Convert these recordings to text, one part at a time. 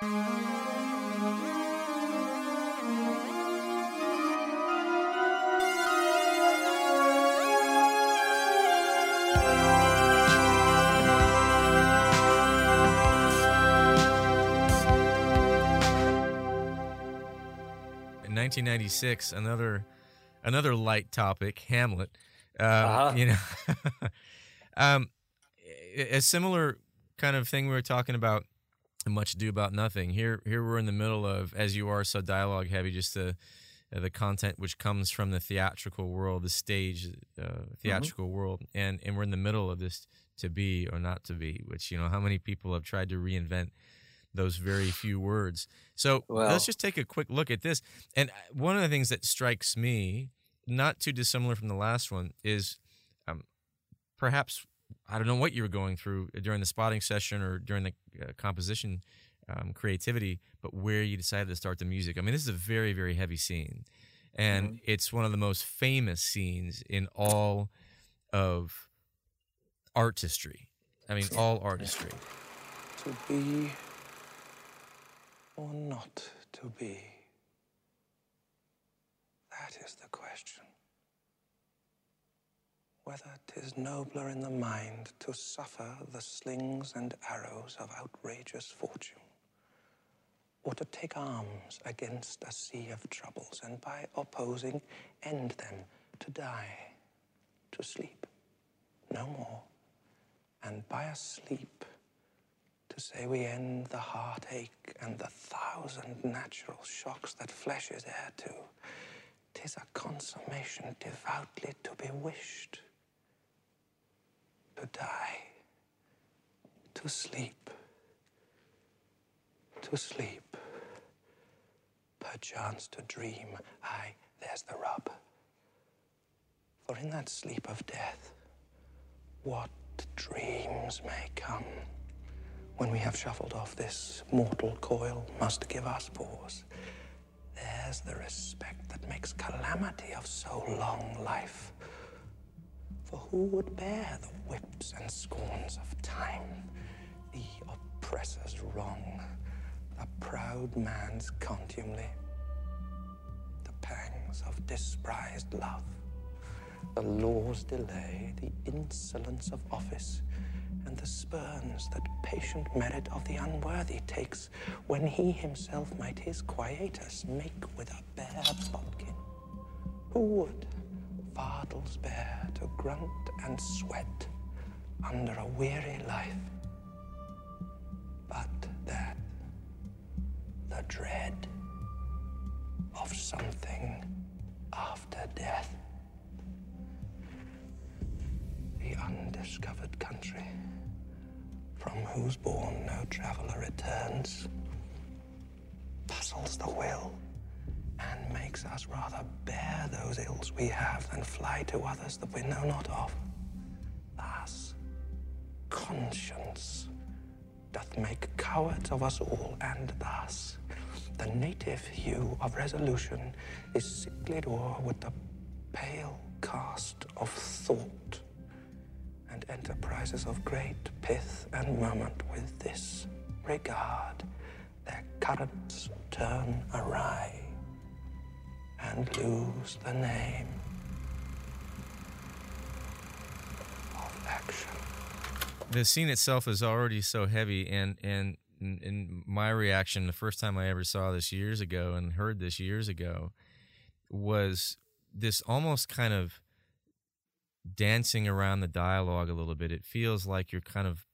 In 1996, another another light topic, Hamlet. Um, Uh-huh. You know, um, a similar kind of thing we were talking about. Much ado about nothing. Here, here we're in the middle of, as you are, so dialogue heavy. Just the uh, the content which comes from the theatrical world, the stage uh, theatrical world, and and we're in the middle of this to be or not to be. Which you know, how many people have tried to reinvent those very few words. So Well- let's just take a quick look at this. And uh, one of the things that strikes me, not too dissimilar from the last one, is um, perhaps I don't know what you were going through during the spotting session or during the uh, composition um, creativity, but where you decided to start the music. I mean, this is a very, very heavy scene, and it's one of the most famous scenes in all of artistry. I mean, all artistry. To be or not to be? That is the question. Whether 'tis nobler in the mind to suffer the slings and arrows of outrageous fortune, or to take arms against a sea of troubles, and by opposing end them to die, to sleep, no more, and by a sleep to say we end the heartache and the thousand natural shocks that flesh is heir to. Tis a consummation devoutly to be wished. To die, to sleep, to sleep, perchance to dream. Aye, there's the rub. For in that sleep of death, what dreams may come when we have shuffled off this mortal coil must give us pause. There's the respect that makes calamity of so long life. For who would bear the whips and scorns of time, the oppressor's wrong, the proud man's contumely, the pangs of despised love, the law's delay, the insolence of office, and the spurns that patient merit of the unworthy takes when he himself might his quietus make with a bare bodkin. Who would fardels bear to grunt and sweat under a weary life? But that the dread of something after death the undiscovered country, from whose bourne no traveller returns, puzzles the will us rather bear those ills we have than fly to others that we know not of. Thus, conscience doth make cowards of us all, and thus the native hue of resolution is sicklied o'er with the pale cast of thought and enterprises of great pith and moment with this regard their currents turn awry and lose the name of action. the scene itself is already so heavy and and in, my reaction the first time i ever saw this years ago and heard this years ago was this almost kind of dancing around the dialogue a little bit it feels like you're kind of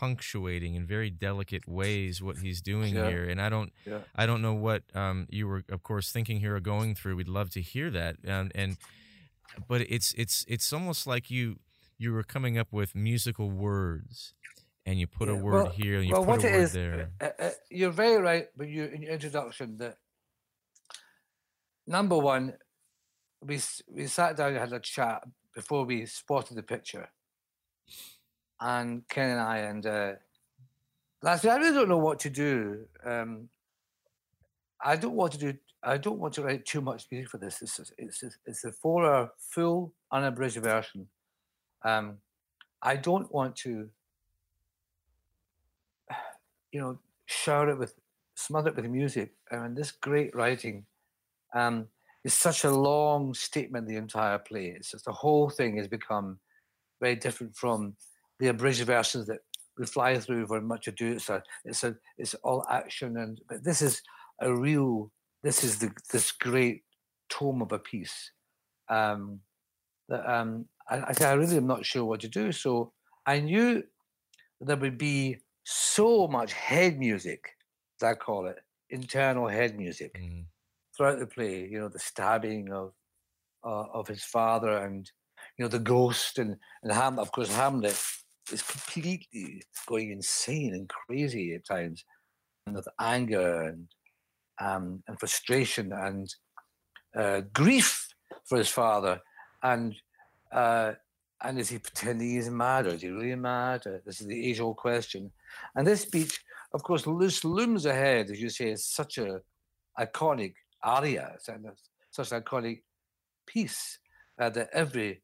punctuating in very delicate ways what he's doing Yeah. here and i don't Yeah. i don't know what um, you were of course thinking here or going through we'd love to hear that and, and but it's it's it's almost like you you were coming up with musical words and you put a word well- here and you well, put a word is, there uh, uh, you're very right when you in your introduction that number one, we we sat down and had a chat before we spotted the picture, and Ken and I and uh, last week I really don't know what to do. Um, I don't want to do. I don't want to write too much music for this. It's it's it's, a four-hour full unabridged version. Um, I don't want to you know, shower it with smother it with music. And this great writing um, is such a long statement, the entire play. It's just the whole thing has become very different from the abridged versions that we fly through for much ado. It's a, it's a, it's all action, and but this is a real. This is the this great tome of a piece. Um, that um, I, I, I really am not sure what to do. So I knew there would be so much head music, as I call it, internal head music mm. throughout the play. You know, the stabbing of uh, of his father, and you know the ghost, and and Ham. Of course, Hamlet is completely going insane and crazy at times, and with anger and um, and frustration and uh, grief for his father, and uh, and is he pretending he's mad or is he really mad? Uh, this is the age-old question. And this speech, of course, looms ahead, as you say, is such a iconic aria, such an iconic piece uh, that every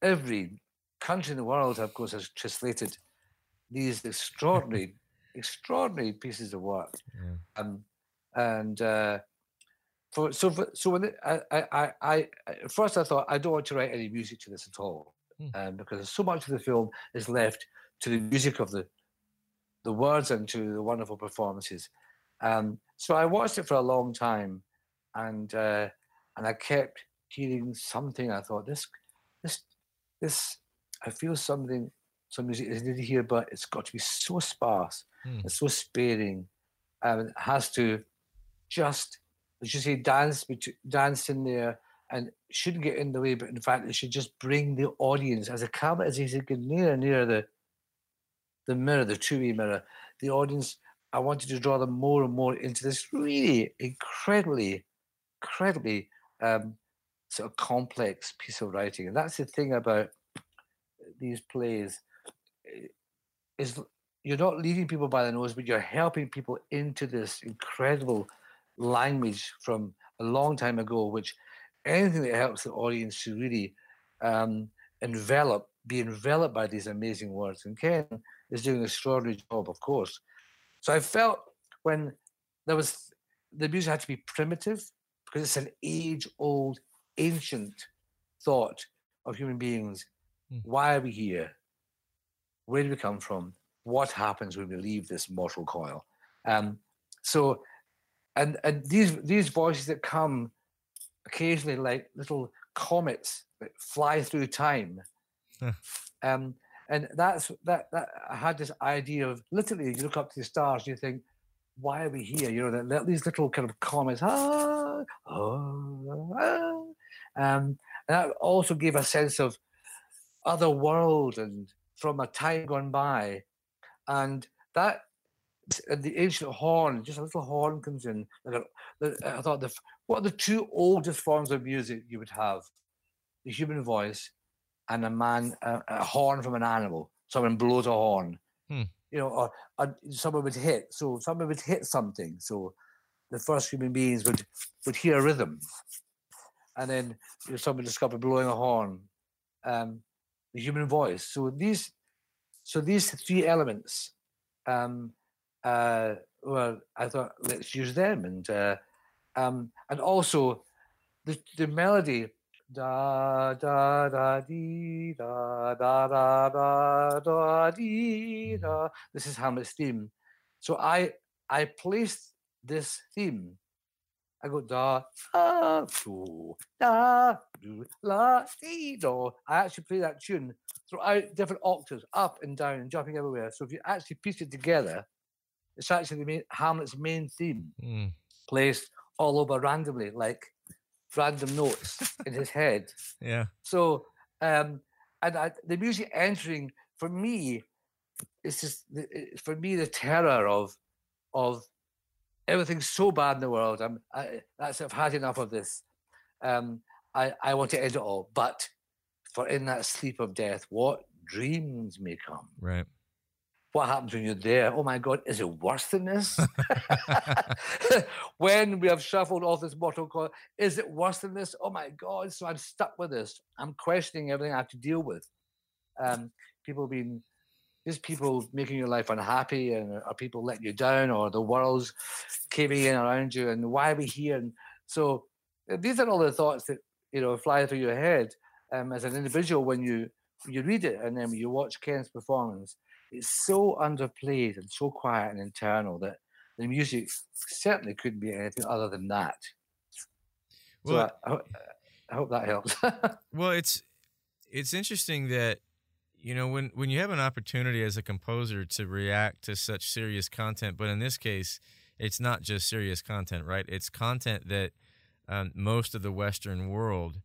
every country in the world, of course, has translated these extraordinary, extraordinary pieces of work. Yeah. Um, and uh, for so for, so when it, I, I I I first I thought I don't want to write any music to this at all, mm. um, because so much of the film is left to the music of the the words and to the wonderful performances. Um, so I watched it for a long time, and uh, and I kept hearing something. I thought this this this I feel something, some music is needed here, but it's got to be so sparse mm. and so sparing. Um, it has to just, as you say, dance, dance in there and shouldn't get in the way, but in fact, it should just bring the audience as a camera as he's getting nearer and nearer the the mirror, the two-way mirror, the audience. I wanted to draw them more and more into this really incredibly, incredibly um, sort of complex piece of writing, and that's the thing about these plays eh, is you're not leading people by the nose, but you're helping people into this incredible language from a long time ago, which anything that helps the audience to really um, envelop, be enveloped by these amazing words. And Ken is doing an extraordinary job, of course. So I felt when there was the music had to be primitive because it's an age-old, ancient thought of human beings. Why are we here? Where do we come from? What happens when we leave this mortal coil? Um, so, and and these these voices that come occasionally like little comets that fly through time. um, and that's that that I had this idea of literally you look up to the stars and you think, why are we here? You know, that, these little kind of comets, ah, ah, ah. Um, and that also gave a sense of other world and from a time gone by. And that the ancient horn, just a little horn comes in. I thought, the, what are the two oldest forms of music you would have? The human voice and a man, a, a horn from an animal. Someone blows a horn, hmm. you know, or, or, someone would hit. So someone would hit something. So the first human beings would would hear a rhythm, and then you know, someone discovered blowing a horn. Um, the human voice. So these, so these three elements, um, uh, well, I thought let's use them, and uh, um, and also the the melody da da da dee da da da da da dee da. This is Hamlet's theme. So I I placed this theme I go da da do da do la dee do. I actually play that tune throughout different octaves, up and down and jumping everywhere. So if you actually piece it together, it's actually the main, Hamlet's main theme, mm. placed all over randomly, like random notes in his head. Yeah. So um, and I, the music entering for me, it's just for me the terror of of everything's so bad in the world. I'm I, that's I've had enough of this. Um, I I want to end it all. But for in that sleep of death, what dreams may come. Right. What happens when you're there? Oh my God, is it worse than this? when we have shuffled off this mortal coil, is it worse than this? Oh my God, so I'm stuck with this. I'm questioning everything I have to deal with. Um, people being just people making your life unhappy, and are people letting you down, or the world's caving in around you, and why are we here? And so uh, these are all the thoughts that you know fly through your head um, as an individual when you you read it and then you watch Ken's performance. It's so underplayed and so quiet and internal that the music certainly couldn't be anything other than that. Well, so I, I, I hope that helps. well, it's it's interesting that you know when when you have an opportunity as a composer to react to such serious content, but in this case, it's not just serious content, right? It's content that um, most of the Western world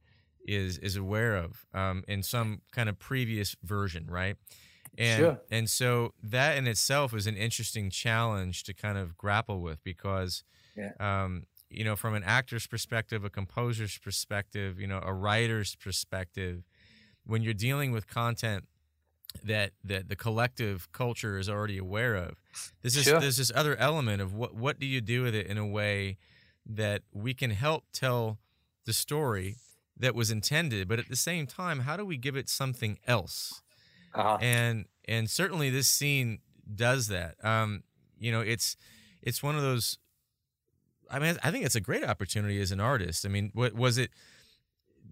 is is aware of um, in some kind of previous version, right? And sure. and so that in itself is an interesting challenge to kind of grapple with because yeah. um, you know, from an actor's perspective, a composer's perspective, you know, a writer's perspective, when you're dealing with content that that the collective culture is already aware of, this is sure. there's this other element of what what do you do with it in a way that we can help tell the story that was intended, but at the same time, how do we give it something else? Uh-huh. And and certainly this scene does that. Um, you know, it's it's one of those. I mean, I think it's a great opportunity as an artist. I mean, what was it?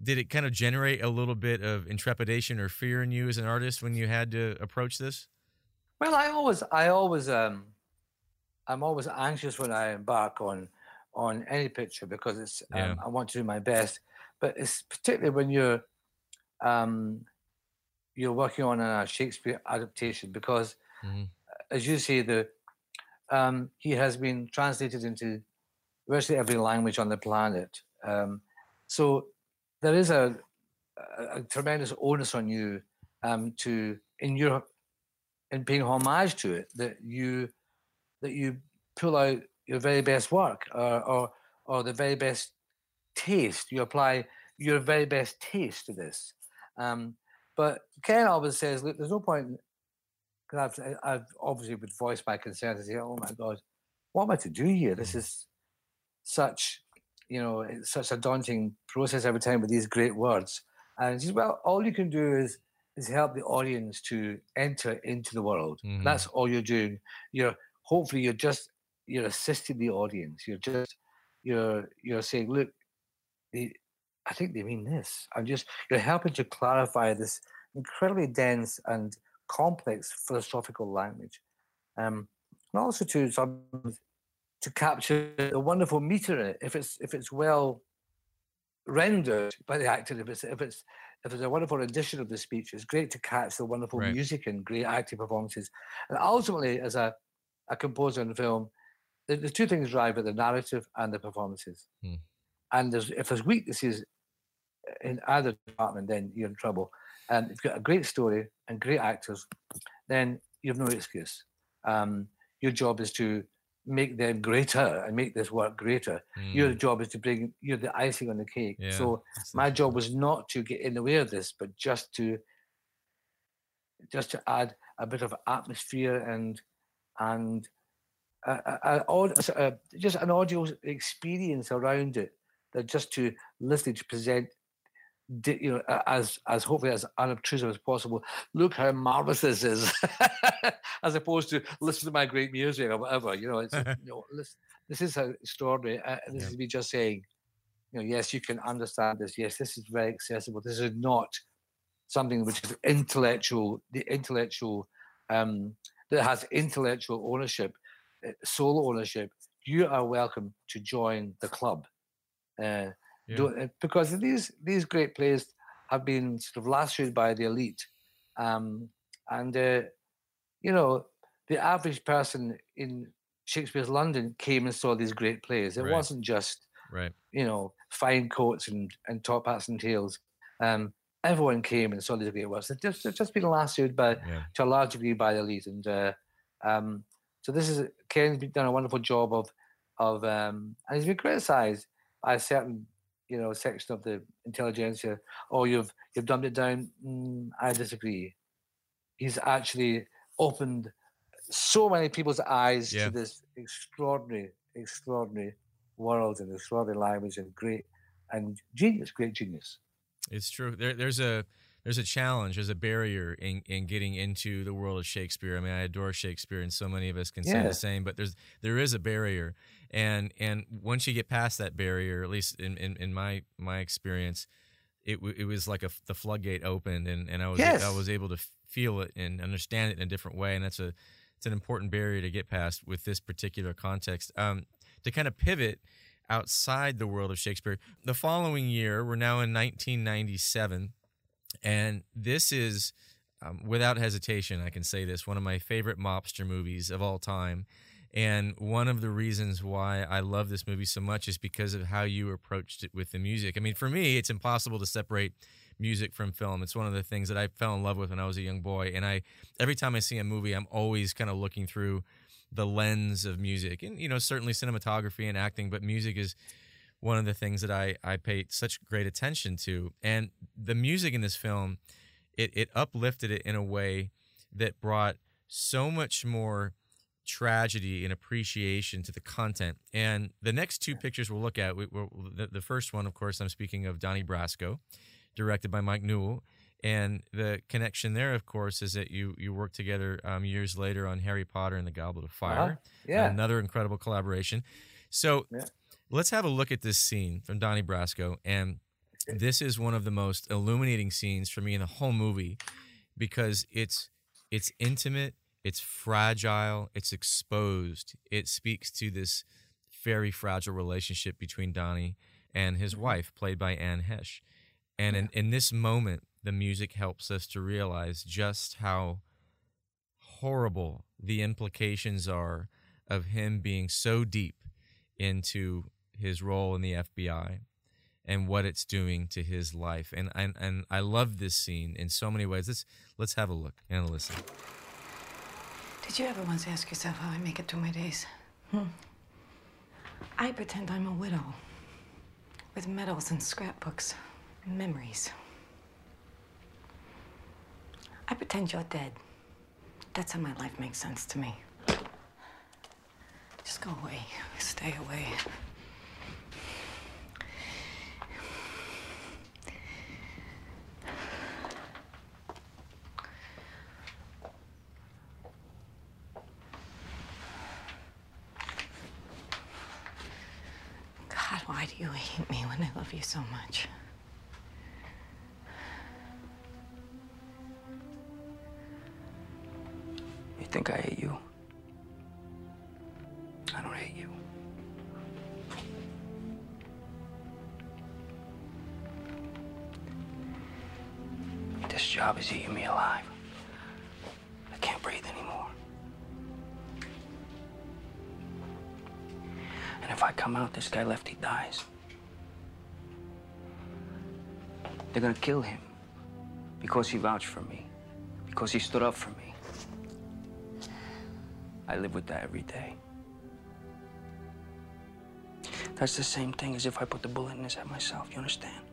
Did it kind of generate a little bit of intrepidation or fear in you as an artist when you had to approach this? Well, I always, I always, um, I'm always anxious when I embark on on any picture because it's um, yeah. I want to do my best. But it's particularly when you're um, you're working on a Shakespeare adaptation because, mm-hmm. as you say, the um, he has been translated into virtually every language on the planet. Um, so there is a, a, a, tremendous onus on you um, to in your in paying homage to it that you that you pull out your very best work or, or, or the very best taste. You apply your very best taste to this. Um, but Ken always says, look, there's no point. Because I've, I've obviously would voice my concern and say, oh my God, what am I to do here? This is such, you know, it's such a daunting process every time with these great words. And he says, well, all you can do is is help the audience to enter into the world. Mm-hmm. That's all you're doing. You're hopefully you're just you're assisting the audience. You're just you're you're saying, look, they, I think they mean this. I'm just you're helping to clarify this incredibly dense and complex philosophical language, um, and also to some to capture the wonderful meter in it. If it's if it's well rendered by the actor, if it's if it's if there's a wonderful edition of the speech, it's great to catch the wonderful right. music and great acting performances. And ultimately, as a, a composer in film, the, the two things drive it: the narrative and the performances. Hmm. And there's, if there's weaknesses in either department, then you're in trouble. And if you've got a great story and great actors, then you have no excuse. Um, your job is to make them greater and make this work greater. Mm. Your job is to bring you're the icing on the cake. Yeah, so my job was not to get in the way of this, but just to just to add a bit of atmosphere and and a, a, a, just an audio experience around it that just to listen to present you know as as hopefully as unobtrusive as possible look how marvelous this is as opposed to listen to my great music or whatever you know it's you know this, this is extraordinary uh, this yeah. is me just saying you know yes you can understand this yes this is very accessible this is not something which is intellectual the intellectual um that has intellectual ownership uh, solo ownership, you are welcome to join the club. Uh, yeah. Uh, because these these great plays have been sort of lacerated by the elite, um, and uh, you know the average person in Shakespeare's London came and saw these great plays. It right. wasn't just right. you know fine coats and, and top hats and tails. Um, everyone came and saw these great works. They've just, they've just been lacerated by yeah. to a large degree by the elite, and uh, um, so this is Ken's done a wonderful job of of um, and he's been criticised by a certain you know section of the intelligentsia. Oh, you've you've dumbed it down. Mm, I disagree. He's actually opened so many people's eyes yeah. to this extraordinary, extraordinary world and extraordinary language and great and genius, great genius. It's true. There, there's a there's a challenge, there's a barrier in, in getting into the world of Shakespeare. I mean, I adore Shakespeare, and so many of us can say the same. But there's there is a barrier, and and once you get past that barrier, at least in in, in my my experience, it w- it was like a the floodgate opened, and and I was Yes. I was able to feel it and understand it in a different way, and that's a it's an important barrier to get past with this particular context. Um, to kind of pivot outside the world of Shakespeare, the following year, we're now in 1997, and this is, um, without hesitation, I can say this, one of my favorite mobster movies of all time. And one of the reasons why I love this movie so much is because of how you approached it with the music. I mean, for me, it's impossible to separate music from film. It's one of the things that I fell in love with when I was a young boy. And I, every time I see a movie, I'm always kind of looking through the lens of music and, you know, certainly cinematography and acting, but music is one of the things that I, I pay such great attention to. And the music in this film, it, it uplifted it in a way that brought so much more tragedy and appreciation to the content. And the next two pictures we'll look at, we, the, the first one, of course, I'm speaking of Donnie Brasco, directed by Mike Newell. And the connection there, of course, is that you you worked together um, years later on Harry Potter and the Goblet of Fire. Uh-huh. Yeah. Another incredible collaboration. So Yeah. Let's have a look at this scene from Donnie Brasco. And this is one of the most illuminating scenes for me in the whole movie because it's it's intimate, it's fragile, it's exposed. It speaks to this very fragile relationship between Donnie and his mm-hmm. wife, played by Anne Heche. And in, in this moment, the music helps us to realize just how horrible the implications are of him being so deep into his role in the FBI and what it's doing to his life. And and, and I love this scene in so many ways. Let's let's have a look and a listen. Did you ever once ask yourself how I make it through my days? Hmm. I pretend I'm a widow with medals and scrapbooks and memories. I pretend you're dead. That's how my life makes sense to me. Just go away. Stay away. God, why do you hate me when I love you so much? You think I hate this guy Lefty dies. They're gonna kill him because he vouched for me, because he stood up for me. I live with that every day. That's the same thing as if I put the bullet in his head myself, you understand?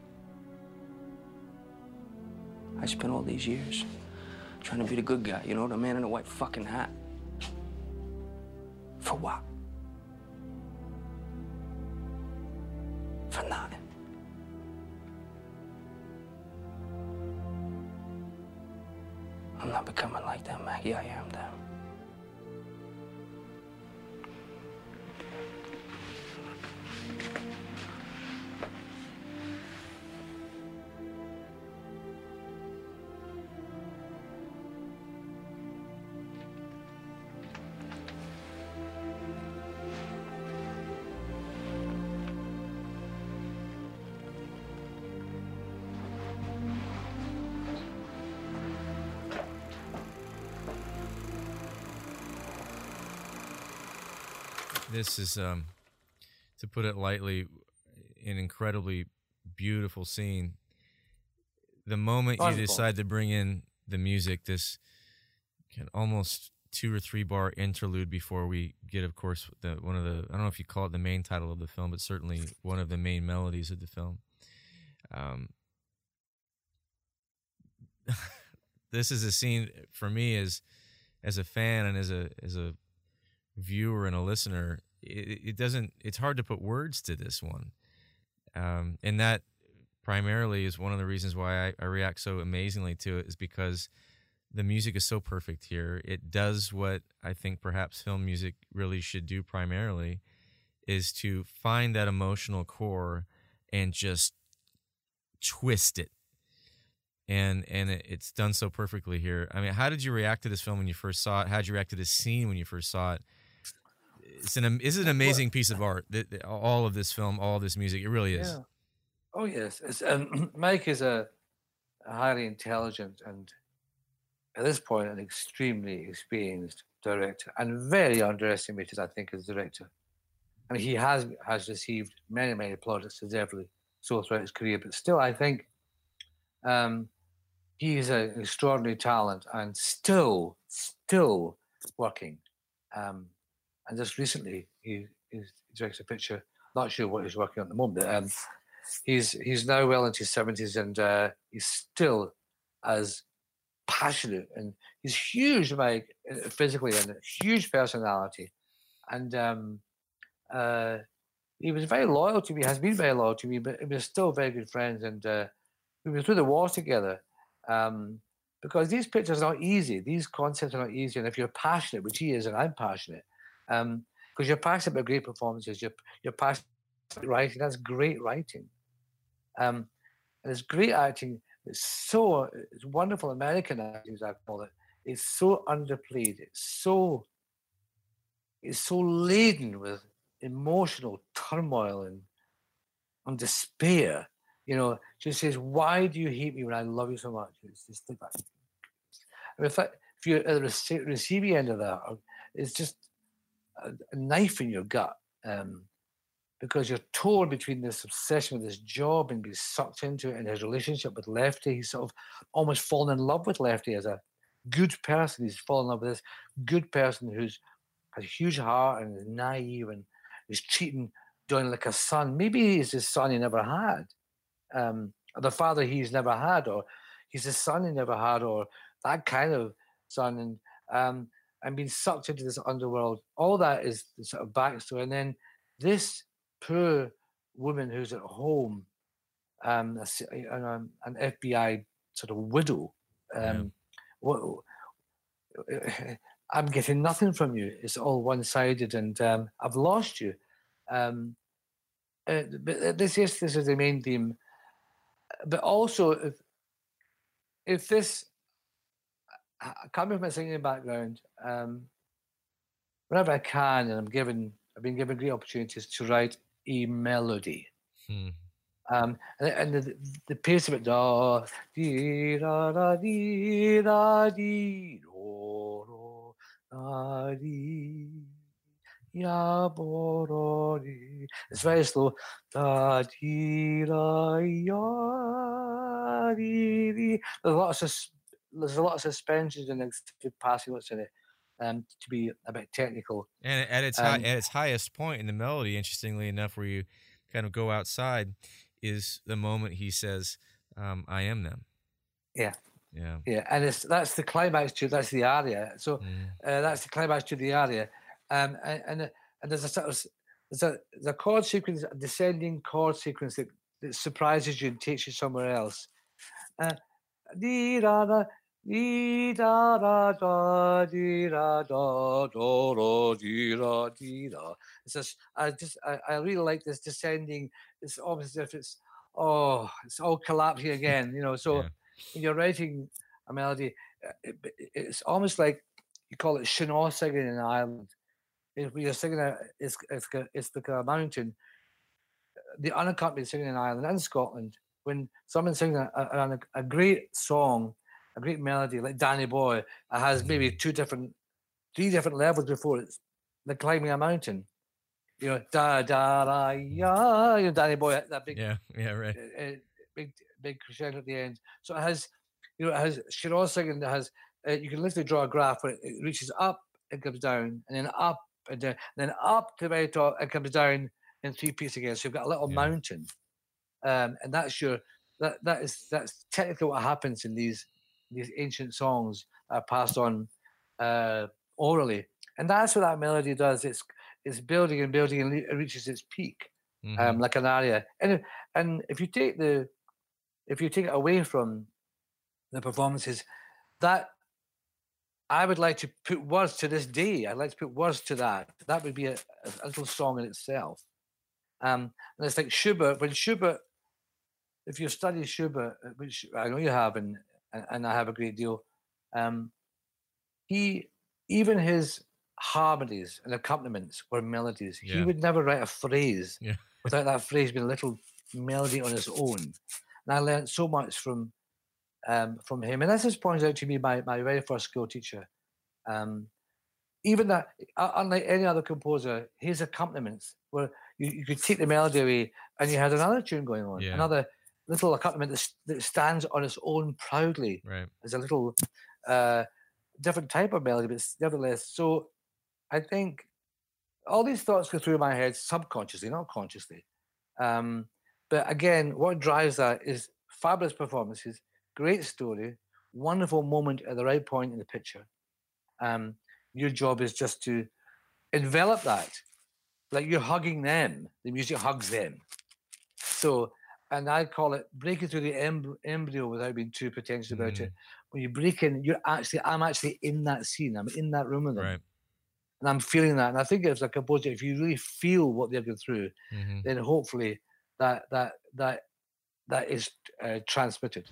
I spent all these years trying to be the good guy, you know, the man in the white fucking hat. For what? For nothing. I'm not becoming like them, Maggie. I am This is, um, to put it lightly, an incredibly beautiful scene. The moment you decide to bring in the music, this can almost two or three bar interlude before we get, of course, the one of the I don't know if you call it the main title of the film, but certainly one of the main melodies of the film. Um, this is a scene for me as as a fan and as a as a viewer and a listener. It, it doesn't. It's hard to put words to this one, um, and that primarily is one of the reasons why I, I react so amazingly to it is because the music is so perfect here. It does what I think perhaps film music really should do primarily is to find that emotional core and just twist it. And and it, it's done so perfectly here. I mean, how did you react to this film when you first saw it? How did you react to this scene when you first saw it? It's an is an amazing piece of art. All of this film, all this music, it really is. Yeah. Oh yes, it's, um, Mike is a, a highly intelligent and at this point an extremely experienced director and very underestimated, I think, as a director. And he has has received many many plaudits as deservedly so throughout his career, but still, I think um, he is an extraordinary talent and still still working. Um, and just recently, he, he directed a picture. Not sure what he's working on at the moment. Um, he's he's now well into his seventies, and uh, he's still as passionate and he's huge, like uh, physically, and a huge personality. And um, uh, he was very loyal to me. Has been very loyal to me, but we're still very good friends. And uh, we were through the war together. Um, because these pictures are not easy. These concepts are not easy. And if you're passionate, which he is, and I'm passionate, because um, you're passionate about great performances, you're, you're passionate about writing, that's great writing. Um, and it's great acting. It's so it's wonderful American acting, as I call it. It's so underplayed. It's so it's so laden with emotional turmoil and and despair. You know, just says, "Why do you hate me when I love you so much?" It's just like. I mean, if, I, if you're at the receiving end of that, it's just a, a knife in your gut. Um, because you're torn between this obsession with his job and being sucked into it and his relationship with Lefty. He's sort of almost fallen in love with Lefty as a good person. He's fallen in love with this good person who's has a huge heart and is naive and is treating Johnny like a son. Maybe he's his son he never had, um, the father he's never had, or he's the son he never had, or that kind of son. And um, and being sucked into this underworld. All that is the sort of backstory. And then this poor woman who's at home, um, um an FBI sort of widow. Um, yeah. I'm getting nothing from you. It's all one-sided, and um, I've lost you. Um, uh, but this, yes, this is the main theme. But also, if if this coming from a singing background, um, whenever I can, and I'm given, I've been given great opportunities to write a melody. Hmm. Um, and, and the, the pace of it, da, dee, da, da, dee, da, dee, do, do, da, dee, ya, bo, do, dee. It's very slow. Da, dee, da, ya, dee, dee. There's lots of there's a lot of suspensions and extended passing notes in it um, to be a bit technical. And at its um, high, at its highest point in the melody, interestingly enough, where you kind of go outside, is the moment he says, um, "I am them." Yeah. Yeah. Yeah, and it's that's the climax to that's the aria. So mm. uh, that's the climax to the aria, um, and, and and there's a sort of there's a there's a chord sequence, a descending chord sequence that, that surprises you and takes you somewhere else. Uh, Dee da da da dee da da da da dee da dee da. It's just I just I, I really like this descending. It's almost as if it's oh it's all collapsing again. You know, so yeah. when you're writing a melody, uh, it, it's almost like you call it sean-nós singing in Ireland. If you're singing a it's it's it's like a mountain. The unaccompanied singing in Ireland and Scotland. When someone's singing a, a, a great song a great melody like Danny Boy has maybe mm-hmm. two different, three different levels before it's like climbing a mountain. You know, da da da ya. You know, Danny Boy that big, yeah, yeah, right, uh, uh, big big crescendo at the end. So it has, you know, it has sean-nós singing. It has uh, you can literally draw a graph where it reaches up and comes down, and then up and down, and then up to the very top and comes down in three pieces again. So you've got a little yeah. mountain, um, and that's your that that is that's technically what happens in these these ancient songs are passed on uh, orally, and that's what that melody does. It's it's building and building and it reaches its peak, um, mm-hmm. um, like an aria. And and if you take the if you take it away from the performances, that I would like to put words to this day. I'd like to put words to that. That would be a, a little song in itself. Um, and it's like Schubert. When Schubert, if you study Schubert, which I know you have, and and I have a great deal, um, he even his harmonies and accompaniments were melodies. Yeah. He would never write a phrase Yeah. without that phrase being a little melody on its own. And I learned so much from um, from him. And this is pointed out to me by my very first school teacher. Um, even that, uh, unlike any other composer, his accompaniments were you, you could take the melody away and you had another tune going on, Yeah. another little accompaniment that, that stands on its own proudly Right. as a little uh, different type of melody, but nevertheless. So I think all these thoughts go through my head subconsciously, not consciously. Um, but again, what drives that is fabulous performances, great story, wonderful moment at the right point in the picture. Um, your job is just to envelop that, like you're hugging them. The music hugs them. So, and I call it breaking through the emb- embryo without being too pretentious about it. When you break in, you're actually, I'm actually in that scene. I'm in that room with them, Right. and I'm feeling that. And I think as a composer, if you really feel what they're going through, hmm then hopefully that that that that is uh, transmitted.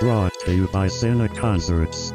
Brought to you by Sena Concerts.